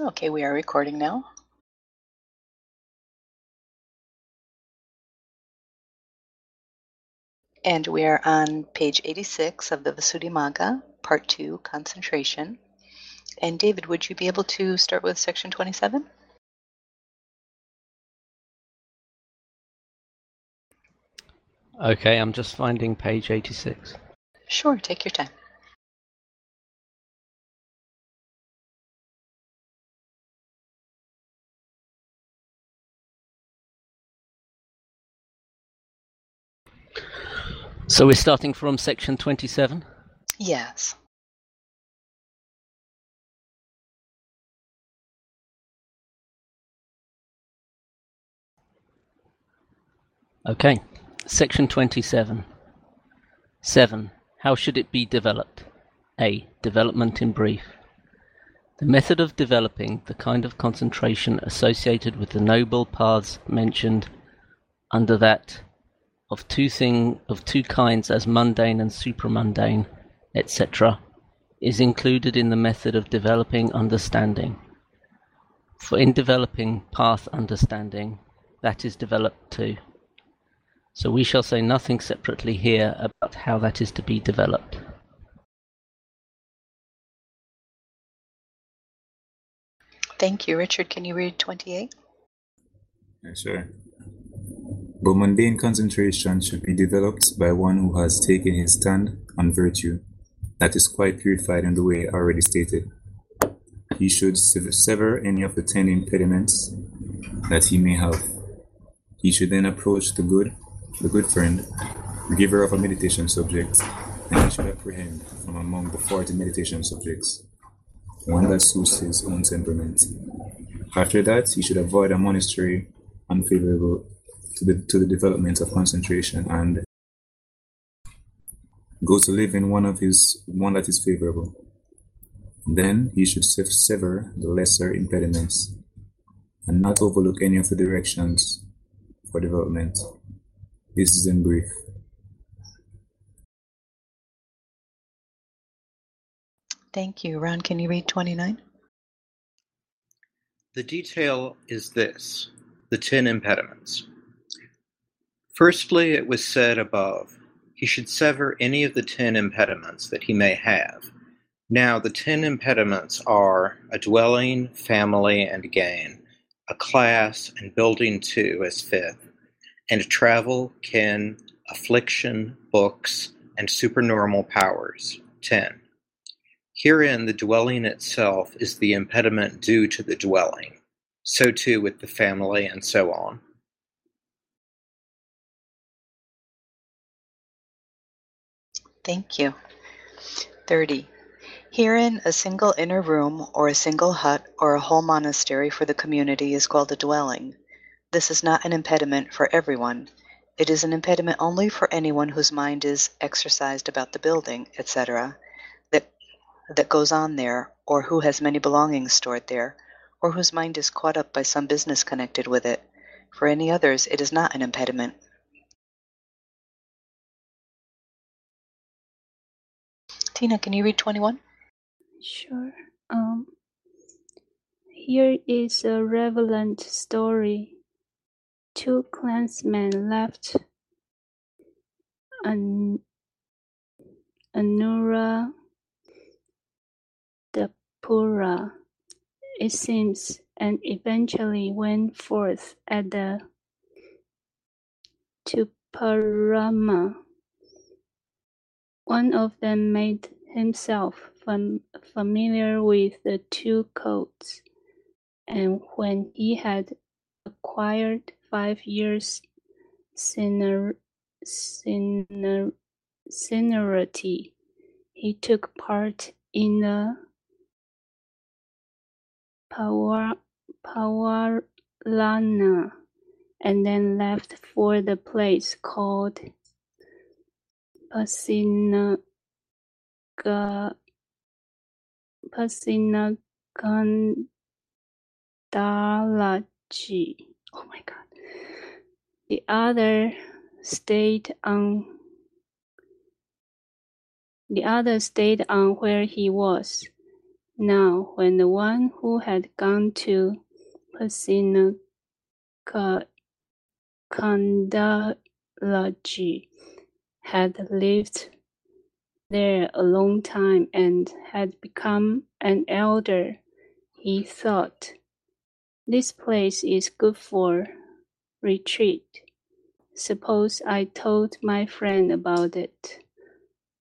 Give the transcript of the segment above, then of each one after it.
Okay, we are recording now. And we are on page 86 of the Visuddhimagga, part 2, concentration. And David, would you be able to start with section 27? Okay, I'm just finding page 86. Sure, take your time. So we're starting from section 27? Yes. Okay, section 27. 7. How should it be developed? A. Development in brief. The method of developing the kind of concentration associated with the noble paths mentioned under that of two thing of two kinds as mundane and supramundane, etc., is included in the method of developing understanding. For in developing path understanding, that is developed too. So we shall say nothing separately here about how that is to be developed. Thank you. Richard, can you read 28? Yes, sir. But mundane concentration should be developed by one who has taken his stand on virtue, that is quite purified in the way already stated. He should sever any of the ten impediments that he may have. He should then approach the good, the good friend, giver of a meditation subject, and he should apprehend from among the forty meditation subjects one that suits his own temperament. After that, he should avoid a monastery unfavorable to the, to the development of concentration and go to live in one of his one that is favorable. Then he should sever the lesser impediments and not overlook any of the directions for development. This is in brief. Thank you. Ron, can you read 29? The detail is this the ten impediments. Firstly, it was said above, he should sever any of the ten impediments that he may have. Now, the ten impediments are a dwelling, family, and gain, a class, and building two as fifth, and travel, kin, affliction, books, and supernormal powers, ten. Herein the dwelling itself is the impediment due to the dwelling, so too with the family and so on. Thank you. 30. Herein a single inner room or a single hut or a whole monastery for the community is called a dwelling. This is not an impediment for everyone. It is an impediment only for anyone whose mind is exercised about the building, etc., that, that goes on there, or who has many belongings stored there, or whose mind is caught up by some business connected with it. For any others, it is not an impediment. Tina, can you read 21? Sure. Um, here is a relevant story. Two clansmen left An- Anura Dapura, it seems, and eventually went forth at the Tuparama. One of them made himself fam- familiar with the two codes, and when he had acquired five years' senior- senior- seniority, he took part in the Pawar- Pawarlana and then left for the place called Pasinaga Pasinagandalaji. Oh my god. The other stayed on the other stayed on where he was. Now, when the one who had gone to Pasinakandalaji had lived there a long time and had become an elder, he thought, This place is good for retreat. Suppose I told my friend about it.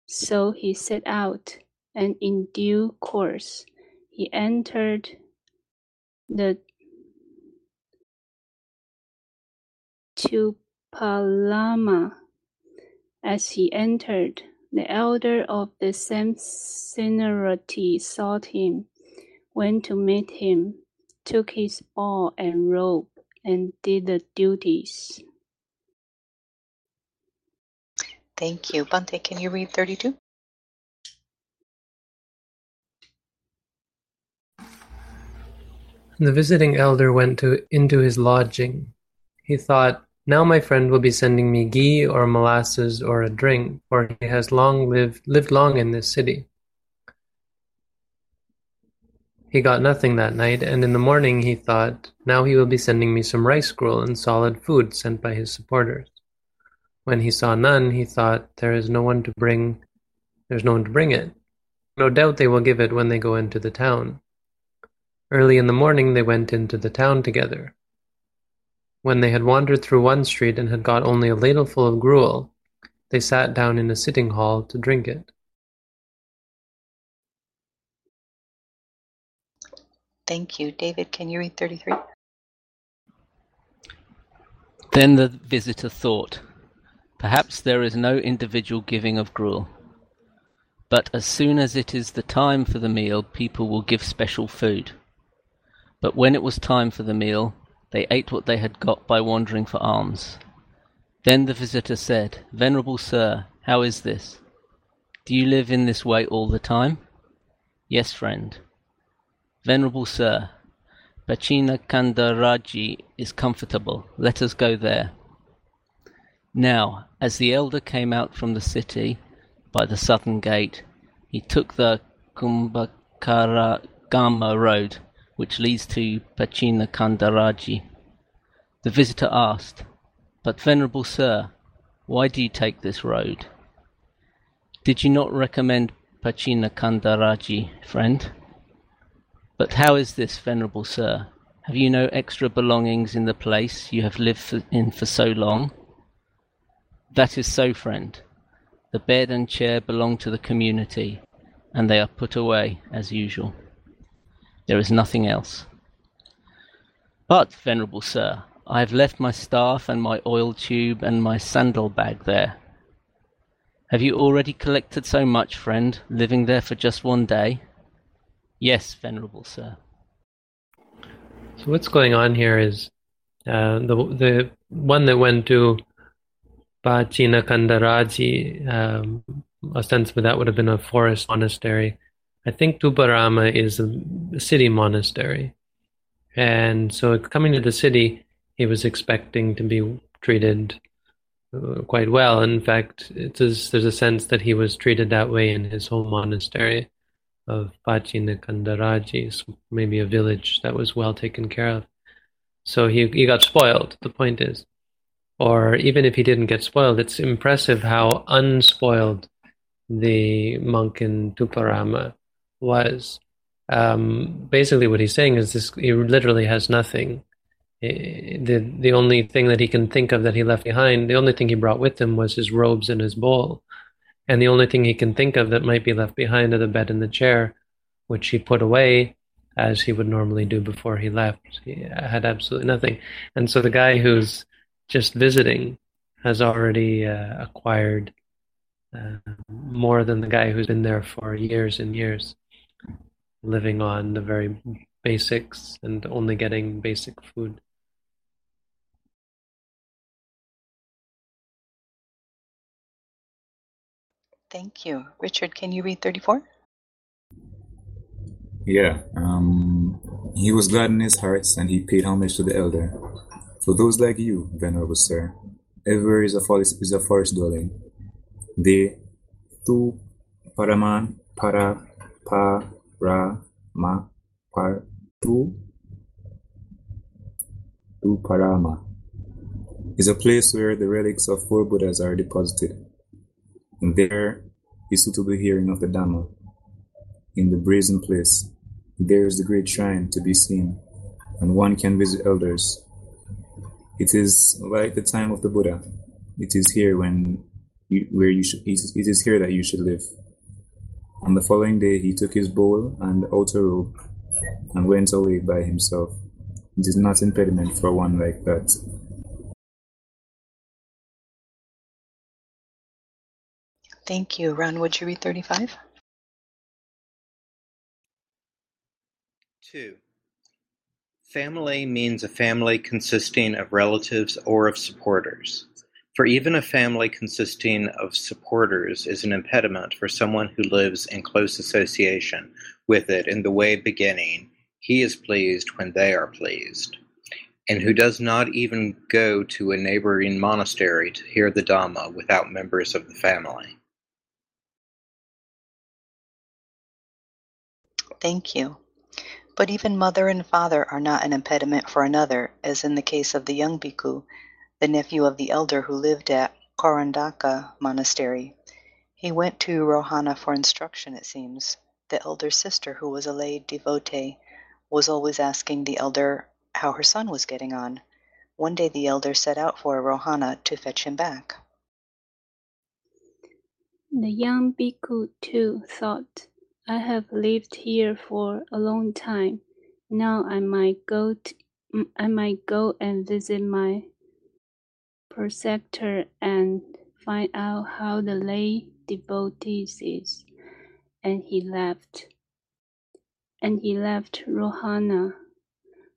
So he set out, and in due course he entered the Tupalama. As he entered, the elder of the same seniority sought him, went to meet him, took his ball and robe, and did the duties. Thank you. Bhante, can you read 32? The visiting elder went to, into his lodging. He thought, Now my friend will be sending me ghee or molasses or a drink, for he has long lived, lived long in this city. He got nothing that night, and in the morning he thought, Now he will be sending me some rice gruel and solid food sent by his supporters. When he saw none, he thought, There is no one to bring there's no one to bring it. No doubt they will give it when they go into the town. Early in the morning they went into the town together. When they had wandered through one street and had got only a ladleful of gruel, they sat down in a sitting hall to drink it. Thank you. David, can you read 33? Then the visitor thought, Perhaps there is no individual giving of gruel. But as soon as it is the time for the meal, people will give special food. But when it was time for the meal, they ate what they had got by wandering for alms. Then the visitor said, Venerable sir, how is this? Do you live in this way all the time? Yes, friend. Venerable sir, Pachina Kandaraji is comfortable. Let us go there. Now, as the elder came out from the city by the southern gate, he took the Kumbhakaragama road, which leads to Pachinakandaraji. The visitor asked, But venerable sir, why do you take this road? Did you not recommend Pachinakandaraji, friend? But how is this, venerable sir? Have you no extra belongings in the place you have lived in for so long? That is so, friend. The bed and chair belong to the community, and they are put away as usual. There is nothing else. But, venerable sir, I have left my staff and my oil tube and my sandal bag there. Have you already collected so much, friend, living there for just one day? Yes, venerable sir. So what's going on here is uh, the the one that went to Pachina Kandaraji, um, ostensibly that would have been a forest monastery. I think Tuparama is a city monastery. And so coming to the city, he was expecting to be treated uh, quite well. In fact, there's a sense that he was treated that way in his home monastery of Pachina Kandaraji, so maybe a village that was well taken care of. So he, he got spoiled, the point is or even if he didn't get spoiled, it's impressive how unspoiled the monk in Tuparama was. Um, basically, what he's saying is this: he literally has nothing. The the only thing that he can think of that he left behind, the only thing he brought with him was his robes and his bowl, and the only thing he can think of that might be left behind are the bed and the chair, which he put away as he would normally do before he left. He had absolutely nothing, and so the guy who's just visiting has already uh, acquired uh, more than the guy who's been there for years and years, living on the very basics and only getting basic food. Thank you. Richard, can you read 34? Yeah. Um, he was glad in his heart, and he paid homage to the elder, for those like you, venerable sir, everywhere is a forest, is a forest dwelling. They, tu, paraman, para, pa, ra, Ma Par Parama is a place where the relics of four Buddhas are deposited. And there is suitable hearing of the Dhamma in the brazen place. There is the great shrine to be seen, and one can visit elders. It is like the time of the Buddha. It is here when you, where you should. It is here that you should live. On the following day, he took his bowl and outer robe and went away by himself. It is not impediment for one like that. Thank you. Ron, would you read 35? 2. Family means a family consisting of relatives or of supporters. For even a family consisting of supporters is an impediment for someone who lives in close association with it in the way beginning, he is pleased when they are pleased, and who does not even go to a neighboring monastery to hear the Dhamma without members of the family. Thank you. But even mother and father are not an impediment for another, as in the case of the young bhikkhu, the nephew of the elder who lived at Korandaka Monastery. He went to Rohana for instruction, it seems. The elder's sister, who was a lay devotee, was always asking the elder how her son was getting on. One day the elder set out for Rohana to fetch him back. The young bhikkhu too thought, I have lived here for a long time. Now I might go. To, I might go and visit my preceptor and find out how the lay devotees is. And he left. And he left Rohana.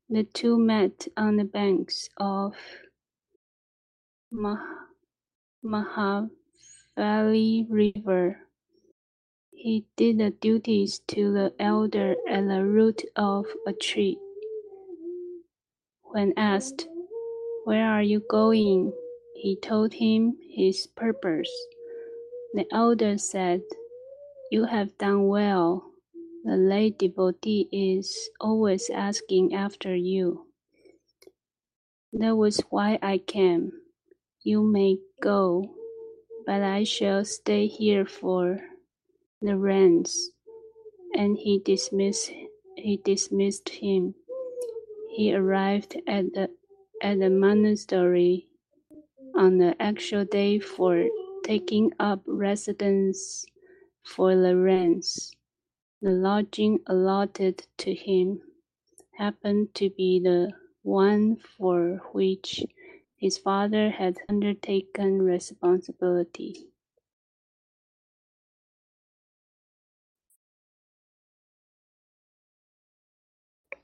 The two met on the banks of Mah- Mahavali River. He did the duties to the elder at the root of a tree. When asked, Where are you going? He told him his purpose. The elder said, You have done well. The lay devotee is always asking after you. That was why I came. You may go, but I shall stay here for the rains, and he dismissed he dismissed him. He arrived at the at the monastery on the actual day for taking up residence for the rains. The lodging allotted to him happened to be the one for which his father had undertaken responsibility.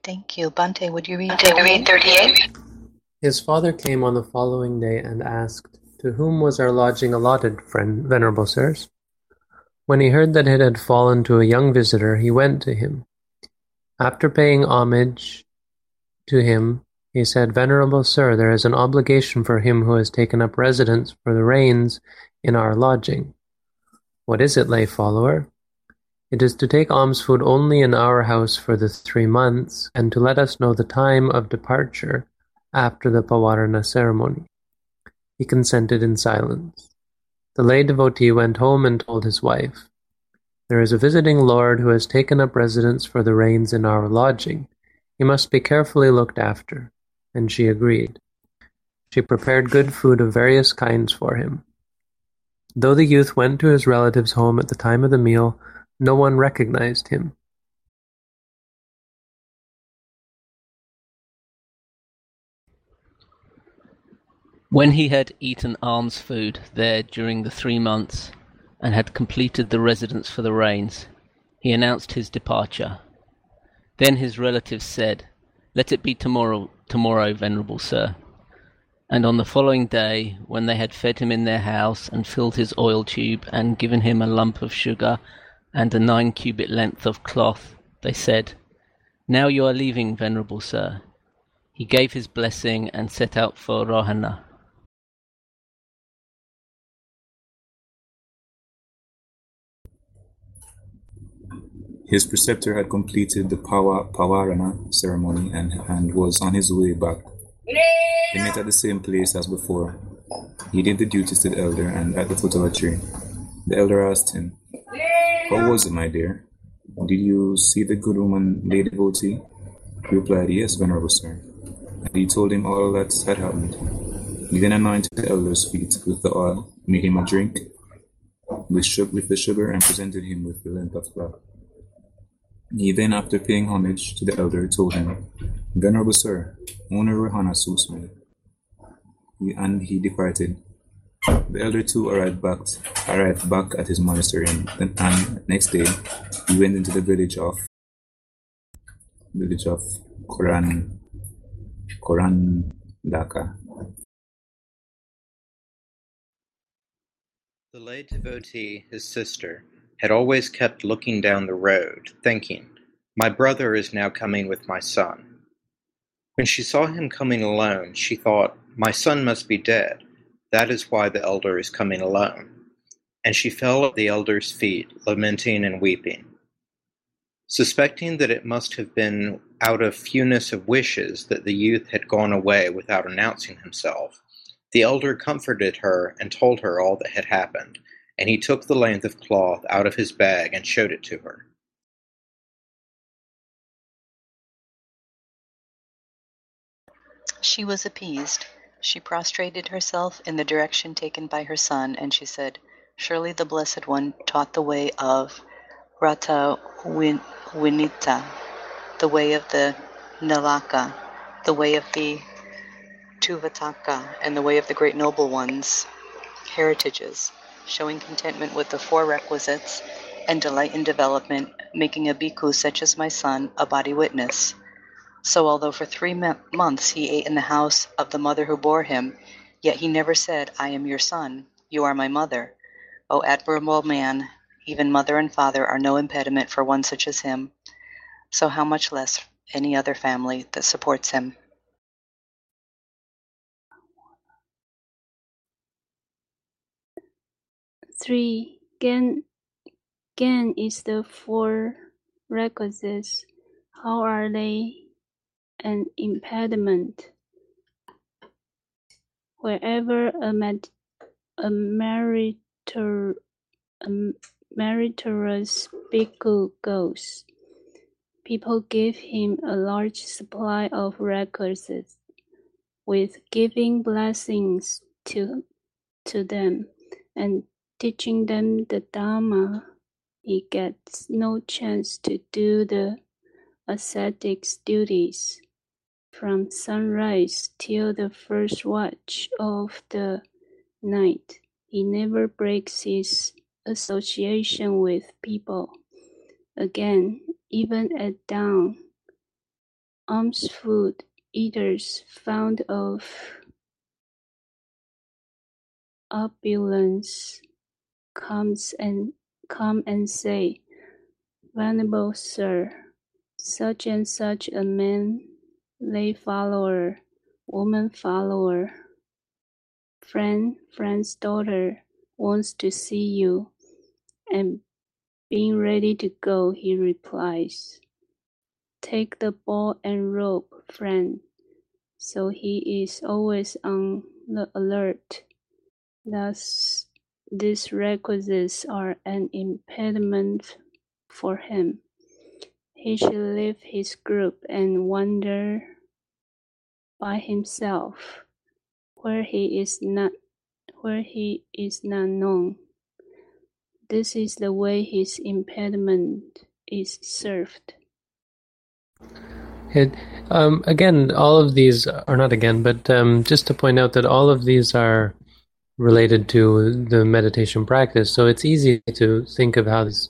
Thank you. Bhante, would you read Bhante, read 38? His father came on the following day and asked, To whom was our lodging allotted, friend, venerable sirs? When he heard that it had fallen to a young visitor, he went to him. After paying homage to him, he said, Venerable sir, there is an obligation for him who has taken up residence for the rains in our lodging. What is it, lay follower? It is to take alms food only in our house for the three months, and to let us know the time of departure after the Pavarana ceremony. He consented in silence. The lay devotee went home and told his wife, There is a visiting lord who has taken up residence for the rains in our lodging. He must be carefully looked after. And she agreed. She prepared good food of various kinds for him. Though the youth went to his relative's home at the time of the meal, no one recognized him. When he had eaten alms food there during the three months, and had completed the residence for the rains, he announced his departure. Then his relatives said, Let it be tomorrow, tomorrow, venerable sir. And on the following day, when they had fed him in their house, and filled his oil tube, and given him a lump of sugar, and a nine cubit length of cloth, they said, Now you are leaving, venerable sir. He gave his blessing and set out for Rohana. His preceptor had completed the Pawa, Pawarana ceremony and, and was on his way back. They met at the same place as before. He did the duties to the elder and at the foot of a tree. The elder asked him, How was it, my dear? Did you see the good woman, Lady Devotee? He replied, Yes, venerable sir. And he told him all that had happened. He then anointed the elder's feet with the oil, made him a drink with, with the sugar, and presented him with the length of cloth. He then, after paying homage to the elder, told him, Venerable sir, only Rohana suits me. He, and he departed. The elder too arrived back, arrived back at his monastery, and, and next day he went into the village of village of Koran Koran. The lay devotee, his sister, had always kept looking down the road, thinking, My brother is now coming with my son. When she saw him coming alone, she thought, My son must be dead. That is why the elder is coming alone. And she fell at the elder's feet, lamenting and weeping. Suspecting that it must have been out of fewness of wishes that the youth had gone away without announcing himself, the elder comforted her and told her all that had happened, and he took the length of cloth out of his bag and showed it to her. She was appeased. She prostrated herself in the direction taken by her son, and she said, Surely the Blessed One taught the way of Rata Winita, the way of the Nalaka, the way of the Tuvataka, and the way of the great noble ones' heritages, showing contentment with the four requisites and delight in development, making a bhikkhu such as my son a body witness. So although for three months he ate in the house of the mother who bore him, yet he never said, I am your son, you are my mother. O admirable man, even mother and father are no impediment for one such as him, so how much less any other family that supports him. Three, Gain, gain is the four requisites. How are they an impediment. Wherever a, a, meritor- a meritorious bhikkhu goes, people give him a large supply of requisites, with giving blessings to, to them and teaching them the Dharma. He gets no chance to do the ascetic's duties. From sunrise till the first watch of the night, he never breaks his association with people. Again, even at dawn, alms food eaters fond of opulence comes and come and say, Venerable sir, such and such a man lay follower, woman follower, friend, friend's daughter wants to see you, and being ready to go, he replies, Take the ball and rope, friend. So he is always on the alert. Thus, these requisites are an impediment for him. He should leave his group and wander by himself, where he is not where he is not known. This is the way his impediment is served. It, um, again, all of these are not again, but um, just to point out that all of these are related to the meditation practice. So it's easy to think of how these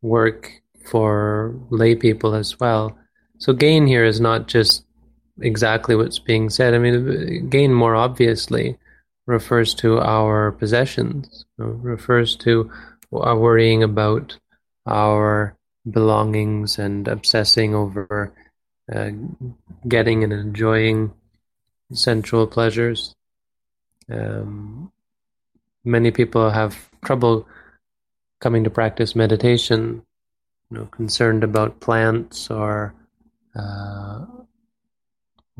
work for lay people as well. So gain here is not just exactly what's being said. I mean, gain more obviously refers to our possessions, refers to our worrying about our belongings and obsessing over uh, getting and enjoying sensual pleasures. Um, many people have trouble coming to practice meditation you know, concerned about plants or uh,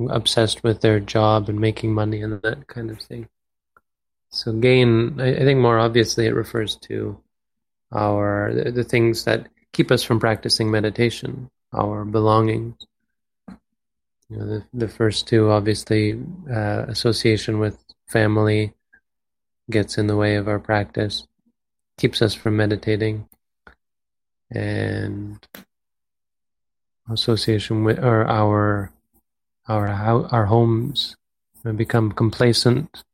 obsessed with their job and making money and that kind of thing. So gain, I, I think more obviously it refers to our the, the, things that keep us from practicing meditation, our belongings. You know, the the first two, obviously, uh, association with family gets in the way of our practice, keeps us from meditating, and association with or our our our homes we become complacent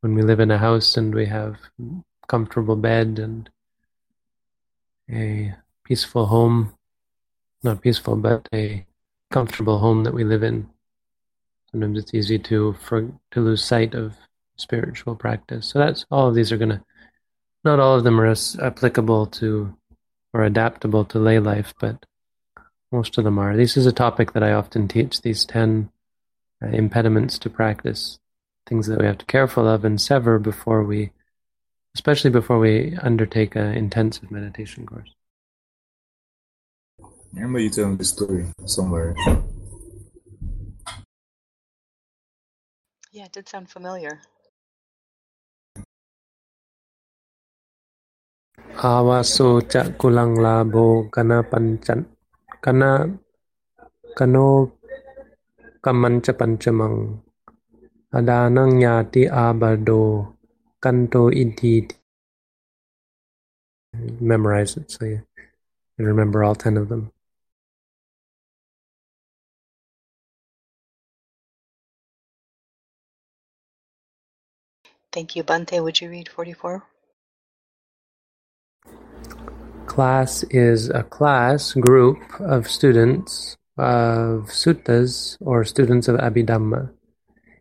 when we live in a house and we have comfortable bed and a peaceful home. Not peaceful but a comfortable home that we live in. Sometimes it's easy to for to lose sight of spiritual practice so that's all of these are going to not all of them are as applicable to or adaptable to lay life but most of them are. This is a topic that I often teach these 10 uh, impediments to practice, things that we have to be careful of and sever before we, especially before we undertake an intensive meditation course. I remember you telling this story somewhere. Yeah, it did sound familiar. Avaso cha kulang labo kana panchan Kana kano kamancha panchamang adanang yati abado kanto iti memorize it so you, you remember all 10 of them Thank you. Bhante, would you read 44? Class is a class, group of students of suttas or students of Abhidhamma.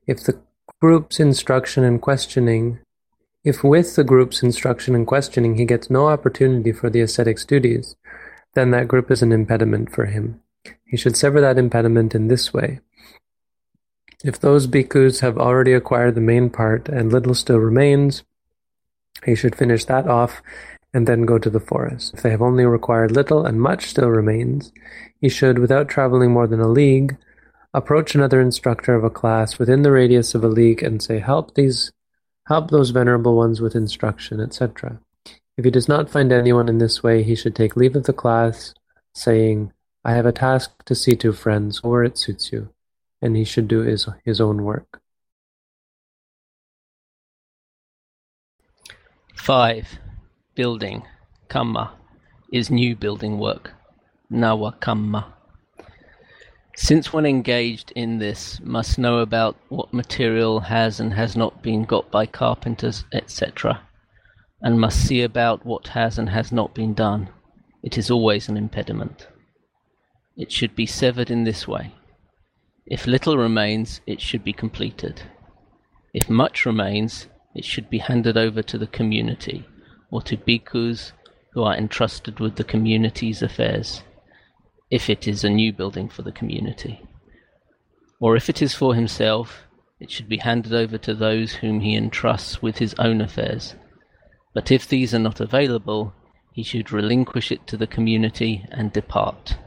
If the group's instruction and questioning, if with the group's instruction and questioning he gets no opportunity for the ascetic's duties, then that group is an impediment for him. He should sever that impediment in this way. If those bhikkhus have already acquired the main part and little still remains, he should finish that off and then go to the forest. If they have only required little and much still remains, he should, without traveling more than a league, approach another instructor of a class within the radius of a league and say, Help these help those venerable ones with instruction, etc. If he does not find anyone in this way, he should take leave of the class, saying, I have a task to see to, friends, or it suits you, and he should do his, his own work. 5. Building (kamma) is new building work (nawa kamma). Since one engaged in this must know about what material has and has not been got by carpenters, etc., and must see about what has and has not been done, it is always an impediment. It should be severed in this way. If little remains, it should be completed. If much remains, it should be handed over to the community or to bhikkhus who are entrusted with the community's affairs, if it is a new building for the community. Or if it is for himself, it should be handed over to those whom he entrusts with his own affairs. But if these are not available, he should relinquish it to the community and depart.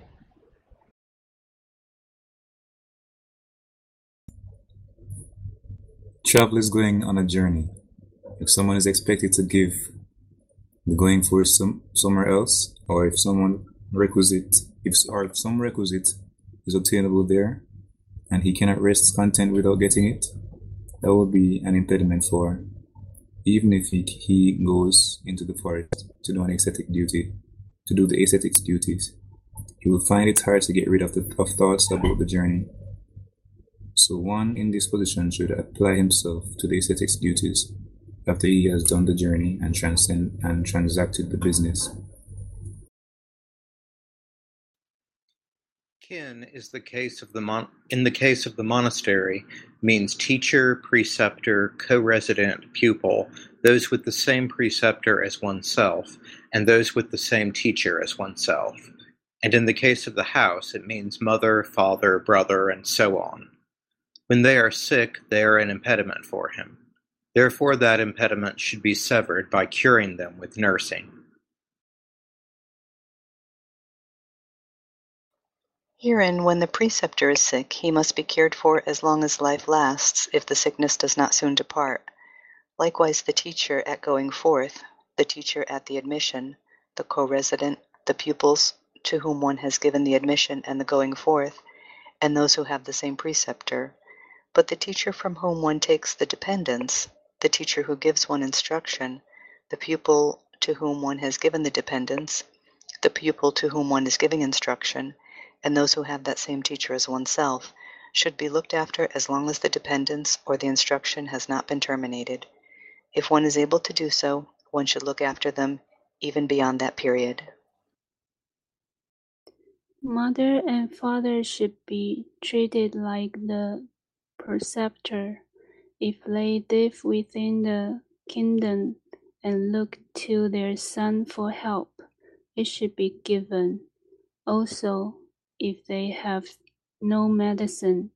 Travel is going on a journey. If someone is expected to give going for some somewhere else, or if someone requisite, if or if some requisite is obtainable there, and he cannot rest content without getting it, that will be an impediment for, even if he, he goes into the forest to do an ascetic duty, to do the ascetic's duties, he will find it hard to get rid of the of thoughts about the journey. So one in this position should apply himself to the ascetic's duties after he has done the journey and transacted the business. Kin is the case of the mon- in the case of the monastery means teacher, preceptor, co-resident, pupil, those with the same preceptor as oneself, and those with the same teacher as oneself. And in the case of the house, it means mother, father, brother, and so on. When they are sick, they are an impediment for him. Therefore that impediment should be severed by curing them with nursing. Herein, when the preceptor is sick, he must be cared for as long as life lasts, if the sickness does not soon depart. Likewise the teacher at going forth, the teacher at the admission, the co-resident, the pupils to whom one has given the admission and the going forth, and those who have the same preceptor. But the teacher from whom one takes the dependence, the teacher who gives one instruction, the pupil to whom one has given the dependence, the pupil to whom one is giving instruction, and those who have that same teacher as oneself, should be looked after as long as the dependence or the instruction has not been terminated. If one is able to do so, one should look after them even beyond that period. Mother and father should be treated like the preceptor if they live within the kingdom and look to their son for help. It should be given. Also, if they have no medicine,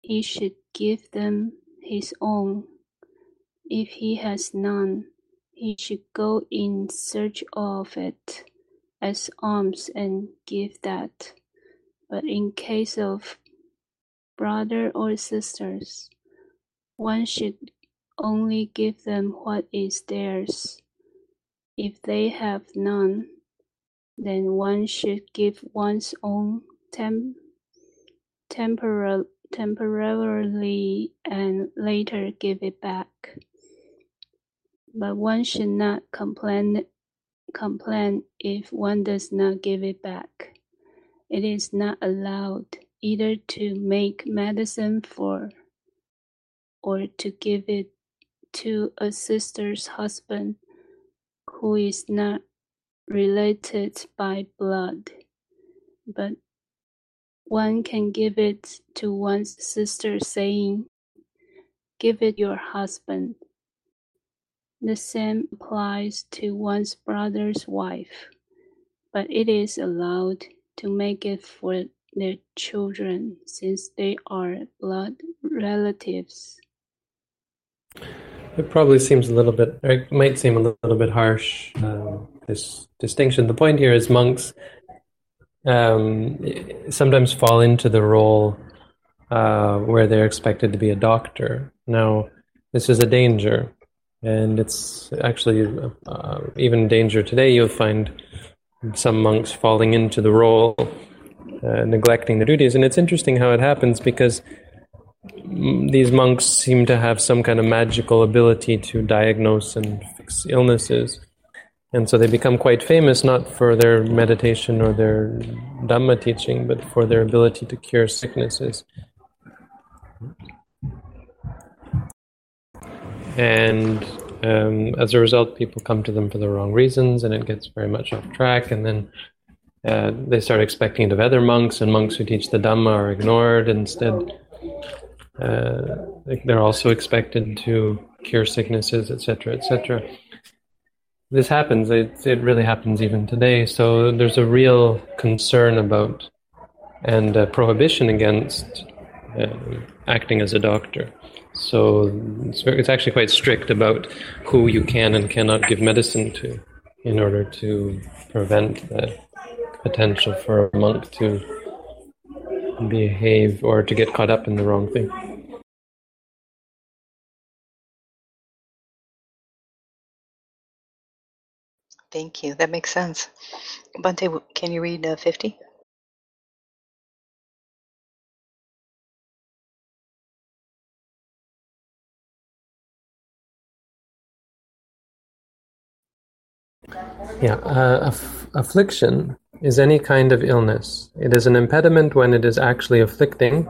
he should give them his own. If he has none, he should go in search of it as alms and give that. But in case of brother or sisters, one should only give them what is theirs. If they have none, then one should give one's own tem- temporal- temporarily and later give it back. But one should not complain, complain if one does not give it back. It is not allowed either to make medicine for or to give it to a sister's husband who is not related by blood, but one can give it to one's sister saying, Give it your husband. The same applies to one's brother's wife, but it is allowed to make it for their children since they are blood relatives. It probably seems a little bit, it might seem a little bit harsh, um, this distinction. The point here is monks um, sometimes fall into the role uh, where they're expected to be a doctor. Now, this is a danger, and it's actually uh, even danger today. You'll find some monks falling into the role, uh, neglecting the duties, and it's interesting how it happens because these monks seem to have some kind of magical ability to diagnose and fix illnesses. And so they become quite famous not for their meditation or their Dhamma teaching, but for their ability to cure sicknesses. And um, as a result, people come to them for the wrong reasons, and it gets very much off track. And then uh, they start expecting it of other monks, and monks who teach the Dhamma are ignored instead. Uh, they're also expected to cure sicknesses, etc., etc. This happens. It it really happens even today. So there's a real concern about and a prohibition against uh, acting as a doctor. So it's, it's actually quite strict about who you can and cannot give medicine to, in order to prevent the potential for a monk to behave or to get caught up in the wrong thing. Thank you. That makes sense. Bhante, can you read uh, 50? Yeah, uh, aff- affliction is any kind of illness. It is an impediment when it is actually afflicting.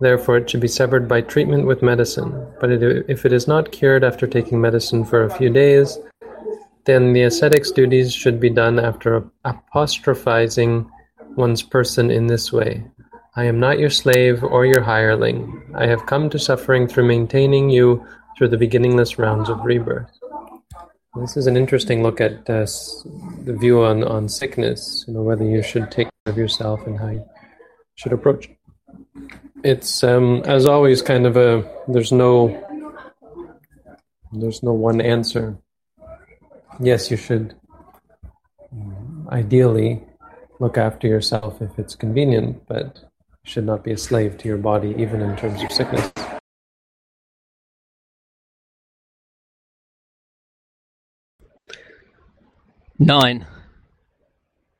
Therefore, it should be severed by treatment with medicine. But it, if it is not cured after taking medicine for a few days, then the ascetic's duties should be done after apostrophizing one's person in this way. I am not your slave or your hireling. I have come to suffering through maintaining you through the beginningless rounds of rebirth. This is an interesting look at uh, the view on, on sickness, you know, whether you should take care of yourself and how you should approach. It's um, as always kind of a there's no there's no one answer. Yes, you should ideally look after yourself if it's convenient, but you should not be a slave to your body, even in terms of sickness. Nine.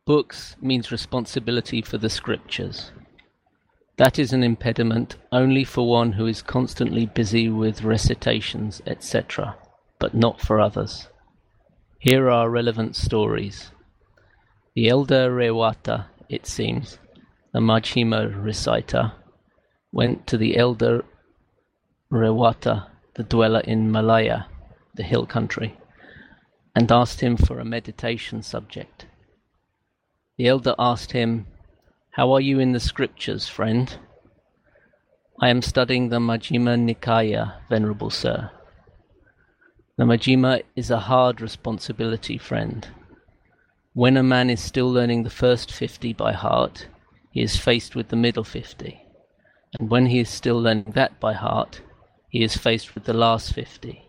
Books means responsibility for the scriptures. That is an impediment only for one who is constantly busy with recitations, etc., but not for others. Here are relevant stories. The elder Revata, it seems, the Majjhima reciter, went to the elder Revata, the dweller in Malaya, the hill country, and asked him for a meditation subject. The elder asked him, How are you in the scriptures, friend? I am studying the Majjhima Nikaya, Venerable Sir. The Majjhima is a hard responsibility, friend. When a man is still learning the first fifty by heart, he is faced with the middle fifty, and when he is still learning that by heart, he is faced with the last fifty.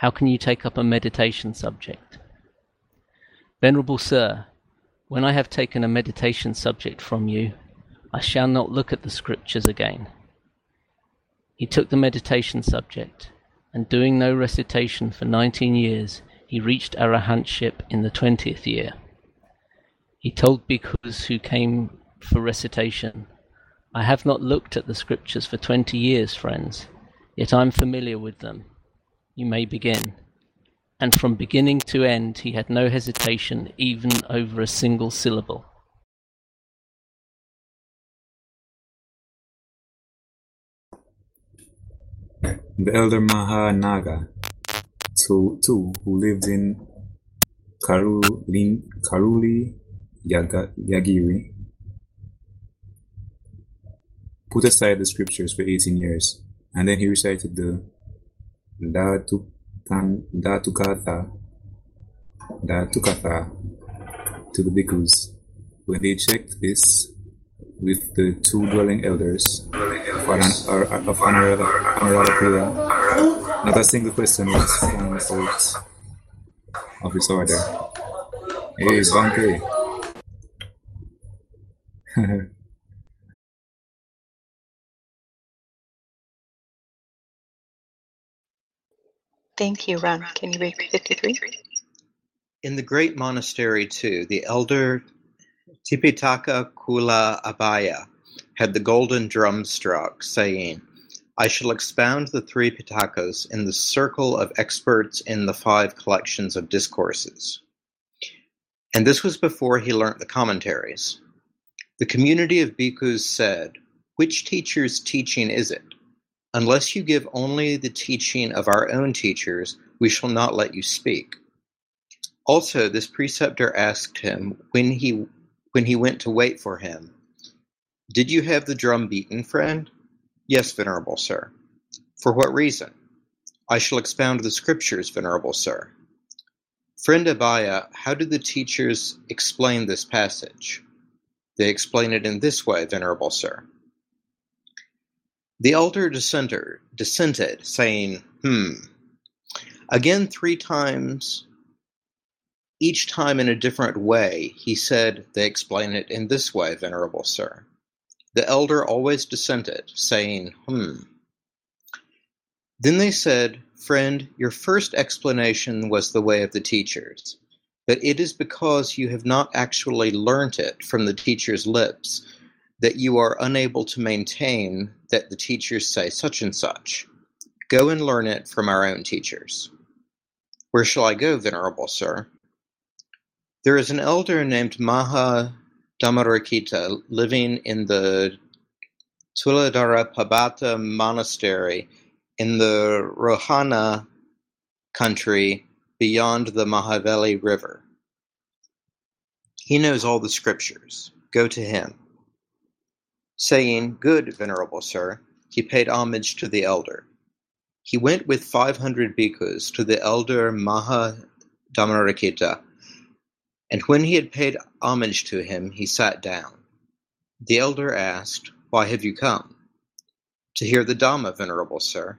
How can you take up a meditation subject? Venerable Sir, when I have taken a meditation subject from you, I shall not look at the scriptures again. He took the meditation subject, and doing no recitation for nineteen years, he reached arahantship in the twentieth year. He told bhikkhus who came for recitation, I have not looked at the scriptures for twenty years, friends, yet I am familiar with them. You may begin. And from beginning to end he had no hesitation even over a single syllable. The elder Mahanaga too, too, who lived in Karuli, Karuli Yaga, Yagiri, put aside the scriptures for 18 years, and then he recited the Dhatukatha, to the bhikkhus. When they checked this with the two dwelling elders of Anuradha not a single question was found out of his order. Hey, Bhante. Thank you, Ron. Can you read 53? In the great monastery, too, the elder Tipitaka Kula Abhaya had the golden drum struck, saying, I shall expound the three Pitakas in the circle of experts in the five collections of discourses. And this was before he learnt the commentaries. The community of bhikkhus said, Which teacher's teaching is it? Unless you give only the teaching of our own teachers, we shall not let you speak. Also, this preceptor asked him when he when he went to wait for him, Did you have the drum beaten, friend? Yes, venerable sir. For what reason? I shall expound the scriptures, venerable sir. Friend Abhaya, how do the teachers explain this passage? They explain it in this way, venerable sir. The elder dissenter dissented, saying, Hmm. Again, three times, each time in a different way, he said, They explain it in this way, venerable sir. The elder always dissented, saying, Hmm. Then they said, Friend, your first explanation was the way of the teachers, but it is because you have not actually learnt it from the teacher's lips that you are unable to maintain that the teachers say such and such. Go and learn it from our own teachers. Where shall I go, venerable sir? There is an elder named Maha Dhammarakkhita living in the Tuladharapabbata monastery in the Rohana country beyond the Mahaveli river. He knows all the scriptures. Go to him. Saying, Good, venerable sir, he paid homage to the elder. He went with five hundred bhikkhus to the elder Maha Dhammarakkhita and when he had paid homage to him, he sat down. The elder asked, Why have you come? To hear the Dhamma, venerable sir.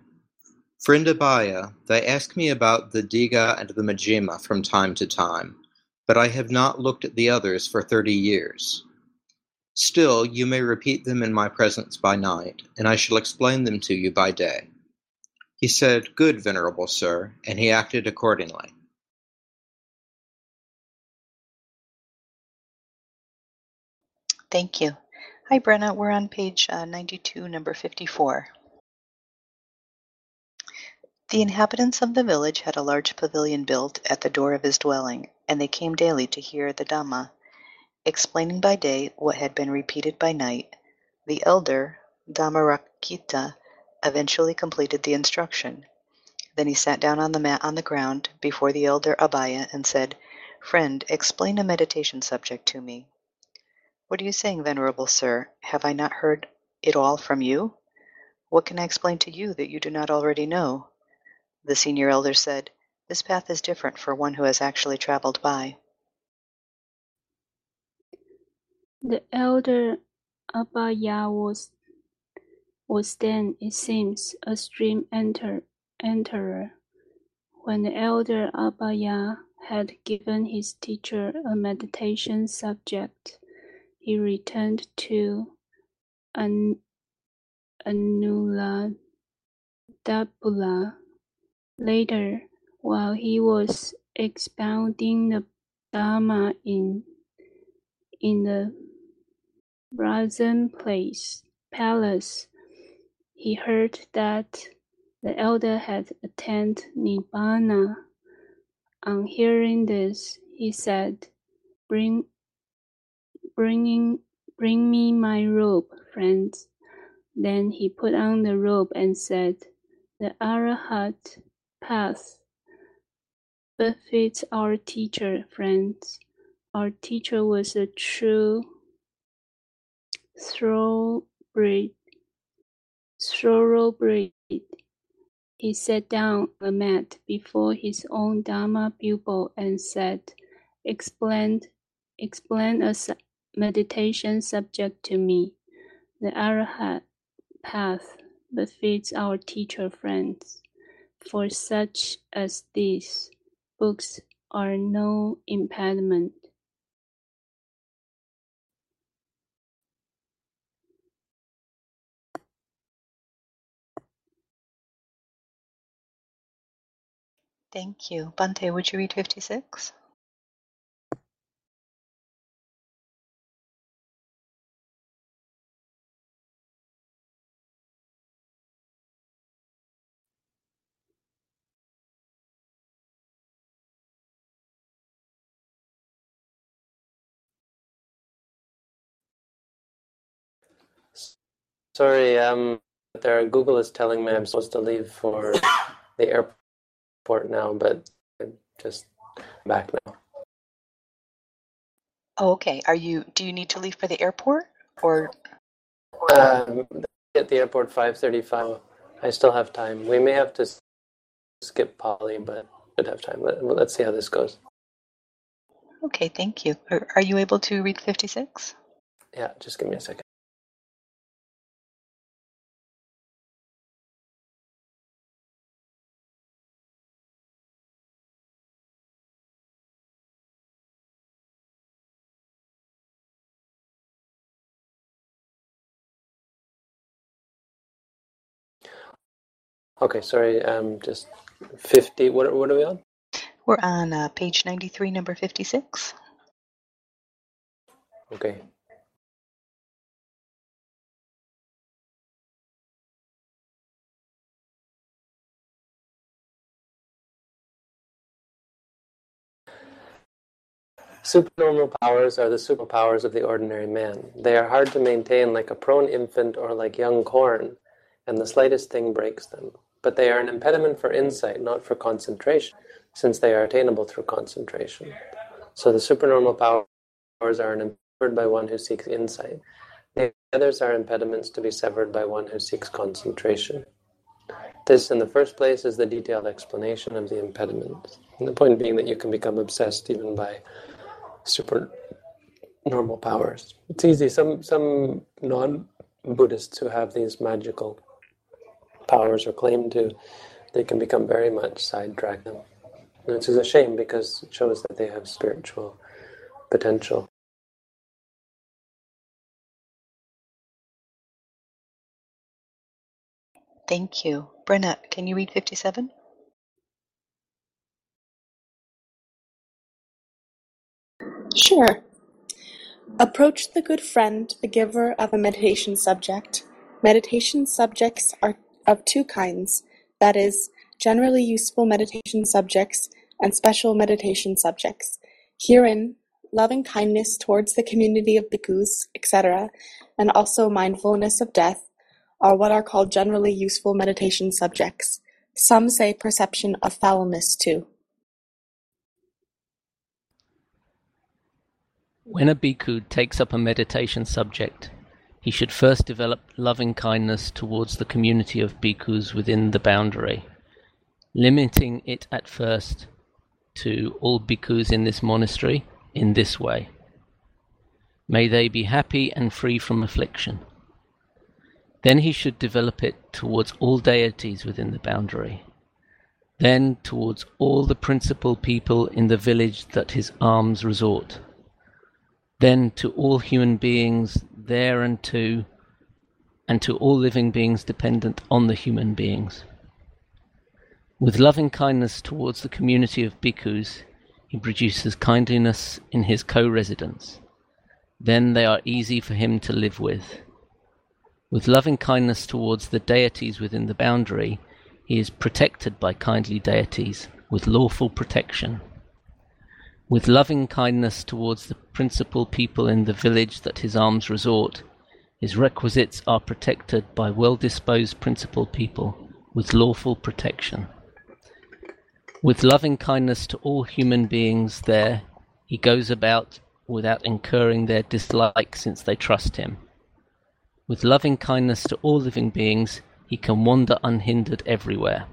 Friend Abhaya, they ask me about the Digha and the Majjhima from time to time, but I have not looked at the others for thirty years. Still, you may repeat them in my presence by night, and I shall explain them to you by day. He said, Good, venerable sir, and he acted accordingly. Thank you. Hi, Brenna. We're on page uh, 92, number 54. The inhabitants of the village had a large pavilion built at the door of his dwelling, and they came daily to hear the Dhamma, explaining by day what had been repeated by night. The elder, Dhammarakkhita, eventually completed the instruction. Then he sat down on the mat on the ground before the elder Abhaya and said, Friend, explain a meditation subject to me. What are you saying, venerable sir? Have I not heard it all from you? What can I explain to you that you do not already know? The senior elder said, This path is different for one who has actually traveled by. The elder Abhaya was then, it seems, a stream enter, enterer. When the elder Abhaya had given his teacher a meditation subject, he returned to An- Anuladapula. Later, while he was expounding the Dharma in, in the Brazen place, palace, he heard that the elder had attained Nibbana. On hearing this, he said, Bring bringing bring me my robe, friends. Then he put on the robe and said, The Arahat path befits our teacher, friends. Our teacher was a true thoroughbred. He sat down on a mat before his own Dharma pupil and said, Explain, explain a meditation subject to me. The Arahat path befits our teacher friends. For such as these, books are no impediment. Thank you. Bhante, would you read 56? Sorry, um, there. Google is telling me I'm supposed to leave for the airport now, but I'm just back now. Oh, okay. Are you? Do you need to leave for the airport, or? Um, at the airport, five thirty-five. I still have time. We may have to skip Pali, but should have time. Let, let's see how this goes. Okay, thank you. Are, are you able to read fifty-six? Yeah, just give me a second. Okay, sorry. Um, just fifty. What what are we on? We're on uh, page ninety-three, number fifty-six. Okay. Supernormal powers are the superpowers of the ordinary man. They are hard to maintain like a prone infant or like young corn, and the slightest thing breaks them. But they are an impediment for insight, not for concentration, since they are attainable through concentration. So the supernormal powers are impediment by one who seeks insight. The others are impediments to be severed by one who seeks concentration. This, in the first place, is the detailed explanation of the impediments. And the point being that you can become obsessed even by supernormal powers. It's easy. Some some non Buddhists who have these magical powers or claim to, they can become very much sidetracked them. Which is a shame because it shows that they have spiritual potential. Thank you. Brenna, can you read 57? Sure. Approach the good friend, the giver of a meditation subject. Meditation subjects are of two kinds, that is, generally useful meditation subjects and special meditation subjects. Herein, loving kindness towards the community of bhikkhus, etc., and also mindfulness of death are what are called generally useful meditation subjects. Some say perception of foulness too. When a bhikkhu takes up a meditation subject, he should first develop loving kindness towards the community of bhikkhus within the boundary, limiting it at first to all bhikkhus in this monastery in this way. May they be happy and free from affliction. Then he should develop it towards all deities within the boundary. Then towards all the principal people in the village that his alms resort then to all human beings there and to and to all living beings dependent on the human beings. With loving kindness towards the community of bhikkhus, he produces kindliness in his co-residents. Then they are easy for him to live with. With loving kindness towards the deities within the boundary, he is protected by kindly deities with lawful protection with loving kindness towards the principal people in the village that his arms resort, his requisites are protected by well-disposed principal people with lawful protection. With loving kindness to all human beings there, he goes about without incurring their dislike since they trust him. With loving kindness to all living beings, he can wander unhindered everywhere.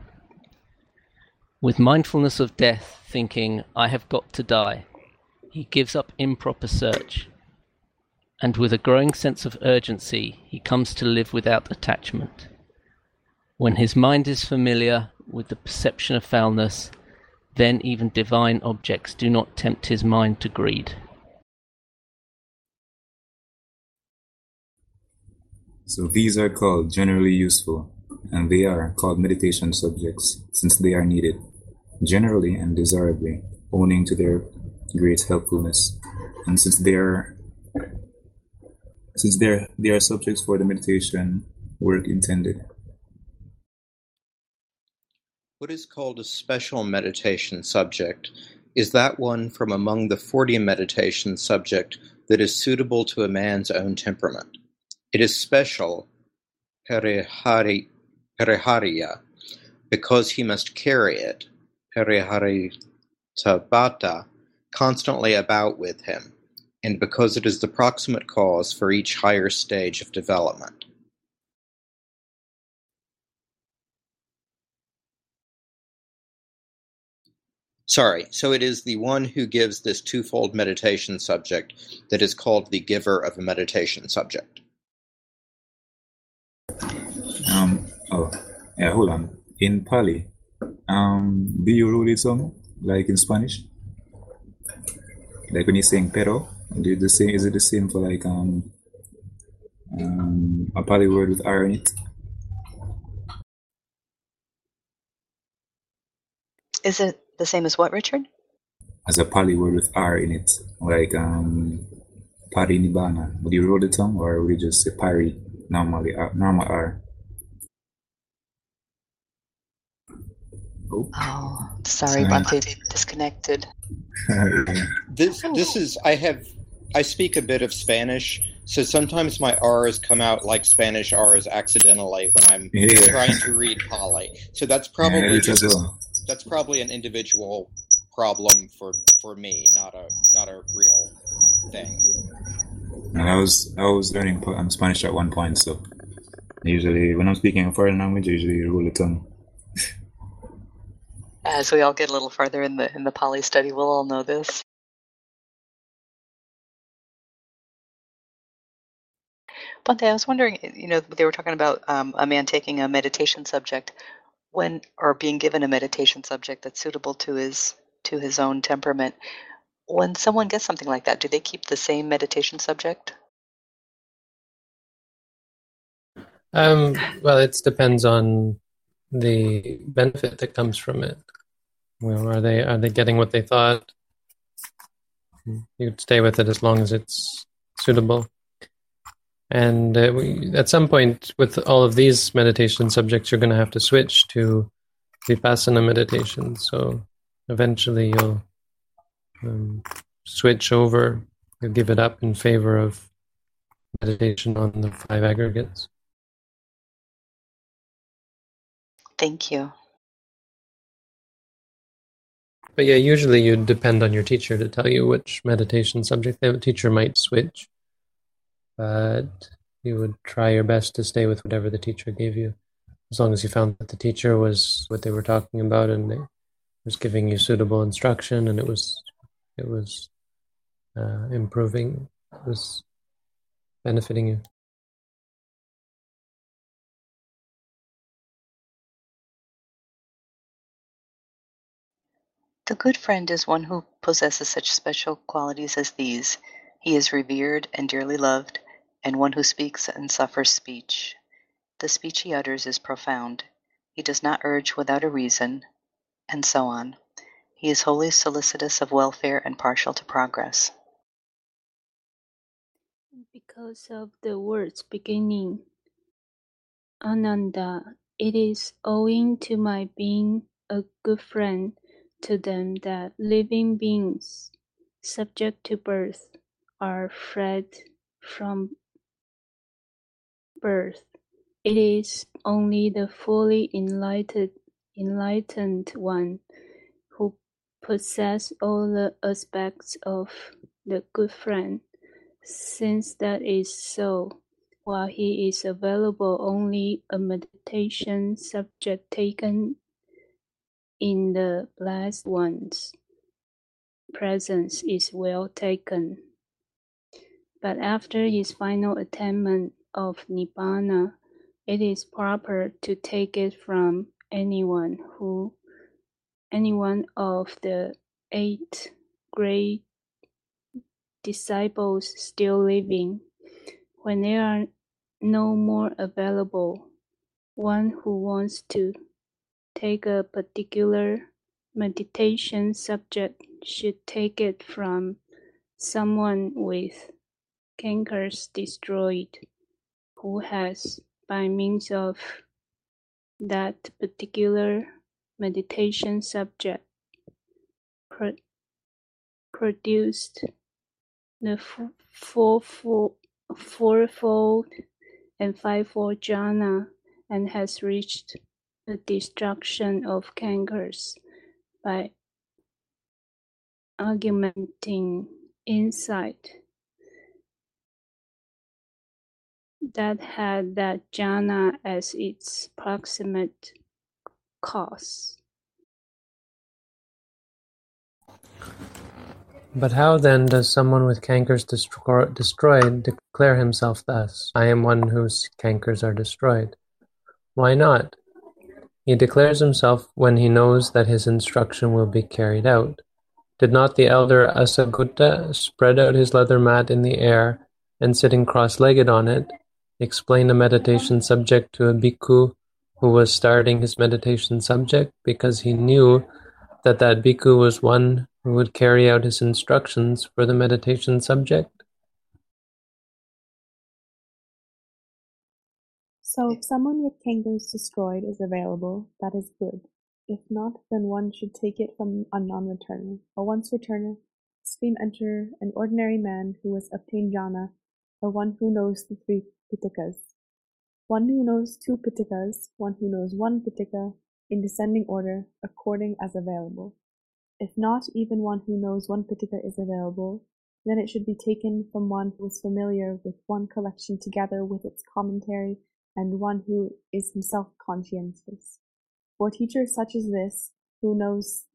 With mindfulness of death, thinking, I have got to die, he gives up improper search, and with a growing sense of urgency, he comes to live without attachment. When his mind is familiar with the perception of foulness, then even divine objects do not tempt his mind to greed. So these are called generally useful, and they are called meditation subjects, since they are needed generally and desirably, owing to their great helpfulness. And since they are since they are, they are subjects for the meditation work intended. What is called a special meditation subject is that one from among the 40 meditation subject that is suitable to a man's own temperament. It is special, perihari, perihariya, because he must carry it, Tabata constantly about with him, and because it is the proximate cause for each higher stage of development. Sorry, so it is the one who gives this twofold meditation subject that is called the giver of a meditation subject. Um, oh, yeah, hold on. In Pali, um, do you rule it some like in Spanish? Like when you're saying pero, do the same? Is it the same for like um, um a Pali word with R in it? Is it the same as what, Richard? As a Pali word with R in it, like um, parinibbana. Would you roll the tongue, or would you just say pari normally? Uh, normal R. Oh, sorry, Bhante disconnected. this this is I have I speak a bit of Spanish, so sometimes my R's come out like Spanish R's accidentally when I'm Yeah. trying to read Pali. So that's probably Yeah, just, that's probably an individual problem for for me, not a not a real thing. And I was I was learning um, Spanish at one point, so usually when I'm speaking a foreign language, I usually roll the tongue. As we all get a little farther in the in the Pali study, we'll all know this. Bhante, I was wondering, you know, they were talking about um, a man taking a meditation subject. when or being given a meditation subject that's suitable to his to his own temperament. When someone gets something like that, do they keep the same meditation subject? Um, well, it depends on the benefit that comes from it. Well, are they are they getting what they thought? You'd stay with it as long as it's suitable. And uh, we, at some point, with all of these meditation subjects, you're going to have to switch to vipassana meditation. So eventually, you'll um, switch over, you'll give it up in favor of meditation on the five aggregates. Thank you. But yeah, usually you'd depend on your teacher to tell you which meditation subject. The teacher might switch, but you would try your best to stay with whatever the teacher gave you, as long as you found that the teacher was what they were talking about and they was giving you suitable instruction and it was it was uh, improving, it was benefiting you. The good friend is one who possesses such special qualities as these. He is revered and dearly loved, and one who speaks and suffers speech. The speech he utters is profound. He does not urge without a reason, and so on. He is wholly solicitous of welfare and partial to progress. Because of the words beginning, Ananda, it is owing to my being a good friend to them that living beings, subject to birth, are freed from birth. It is only the fully enlightened, enlightened one who possess all the aspects of the good friend. Since that is so, while he is available only a meditation subject taken in the Blessed One's presence is well taken. But after his final attainment of Nibbana, it is proper to take it from anyone who anyone of the eight great disciples still living, when there are no more available, one who wants to take a particular meditation subject should take it from someone with cankers destroyed who has, by means of that particular meditation subject, pro produced the fourfold, fourfold and fivefold jhana and has reached the destruction of cankers by augmenting insight that had that jhana as its proximate cause. But how then does someone with cankers destroy, destroyed declare himself thus, I am one whose cankers are destroyed? Why not? He declares himself when he knows that his instruction will be carried out. Did not the elder Assagutta spread out his leather mat in the air, and sitting cross-legged on it, explain a meditation subject to a bhikkhu who was starting his meditation subject because he knew that that bhikkhu was one who would carry out his instructions for the meditation subject? So if someone with cankers destroyed is available, that is good. If not, then one should take it from a non-returner. A once-returner, stream enter an ordinary man who has obtained jhana, or one who knows the three pitakas. One who knows two pitakas, one who knows one pitaka, in descending order, according as available. If not even one who knows one pitaka is available, then it should be taken from one who is familiar with one collection together with its commentary and one who is himself conscientious. For a teacher such as this, who knows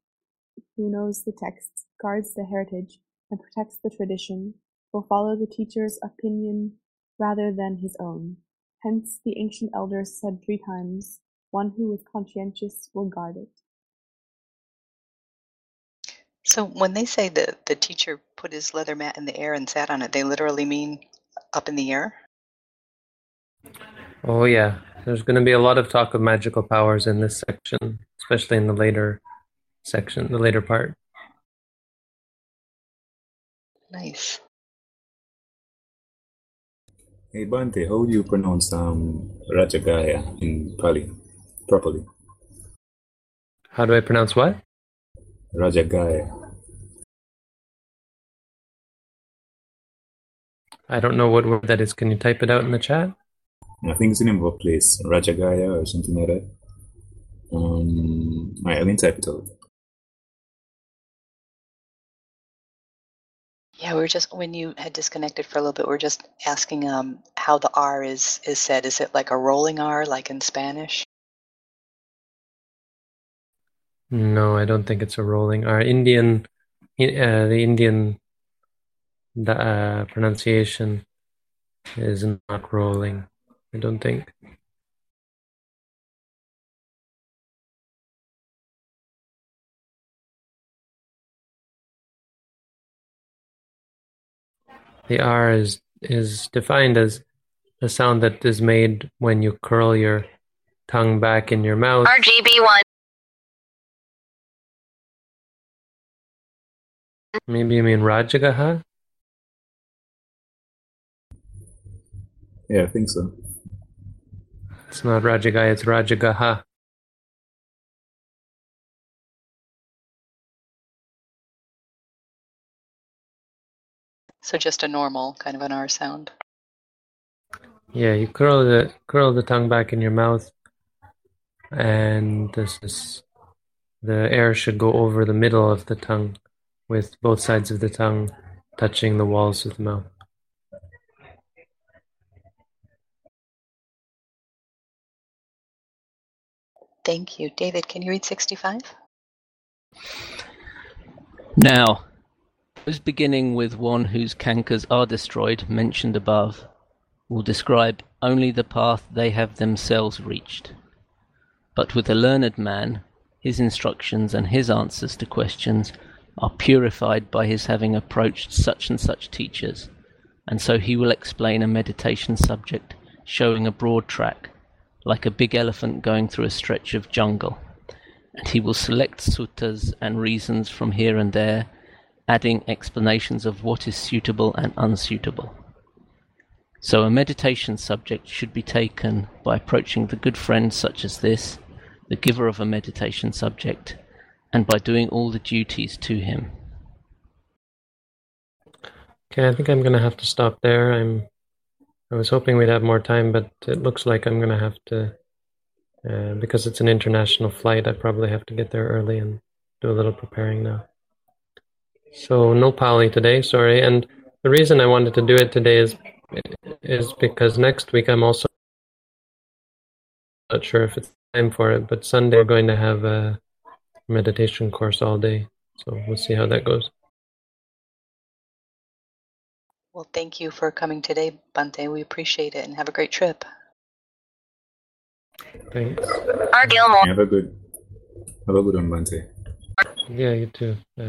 who knows the texts, guards the heritage, and protects the tradition, will follow the teacher's opinion rather than his own. Hence the ancient elders said three times, One who is conscientious will guard it. So when they say that the teacher put his leather mat in the air and sat on it, they literally mean up in the air? Oh yeah, there's going to be a lot of talk of magical powers in this section, especially in the later section, the later part. Nice. Hey Bhante, how do you pronounce um, Rajagaya in Pali properly? How do I pronounce what? Rajagaya. I don't know what word that is. Can you type it out in the chat? I think it's the name of a place, Rajagaya or something like that. Um, alright, I can type it out. Yeah, we were just when you had disconnected for a little bit, we were just asking um how the R is is said. Is it like a rolling R, like in Spanish? No, I don't think it's a rolling R. Indian, uh, the Indian the, uh, pronunciation is not rolling. I don't think. The R is is defined as a sound that is made when you curl your tongue back in your mouth. RGB one. Maybe you mean Rajagaha? Yeah, I think so. It's not Rajagaya, it's Rajagaha. So just a normal kind of an R sound. Yeah, you curl the curl the tongue back in your mouth, and this is the air should go over the middle of the tongue, with both sides of the tongue touching the walls of the mouth. Thank you. David, can you read 65? Now, those beginning with one whose cankers are destroyed, mentioned above, will describe only the path they have themselves reached. But with a learned man, his instructions and his answers to questions are purified by his having approached such and such teachers, and so he will explain a meditation subject showing a broad track, like a big elephant going through a stretch of jungle, and he will select suttas and reasons from here and there, adding explanations of what is suitable and unsuitable. So a meditation subject should be taken by approaching the good friend such as this, the giver of a meditation subject, and by doing all the duties to him. Okay, I think I'm gonna have to stop there. I'm. I was hoping we'd have more time, but it looks like I'm gonna have to, uh, because it's an international flight. I probably have to get there early and do a little preparing now. So no Pali today, sorry. And the reason I wanted to do it today is is because next week I'm also not sure if it's time for it, but Sunday we're going to have a meditation course all day. So we'll see how that goes. Well, thank you for coming today, Bhante. We appreciate it and have a great trip. Thanks. R Gilmore. Have a good, have a good one, Bhante. Yeah, you too. Uh,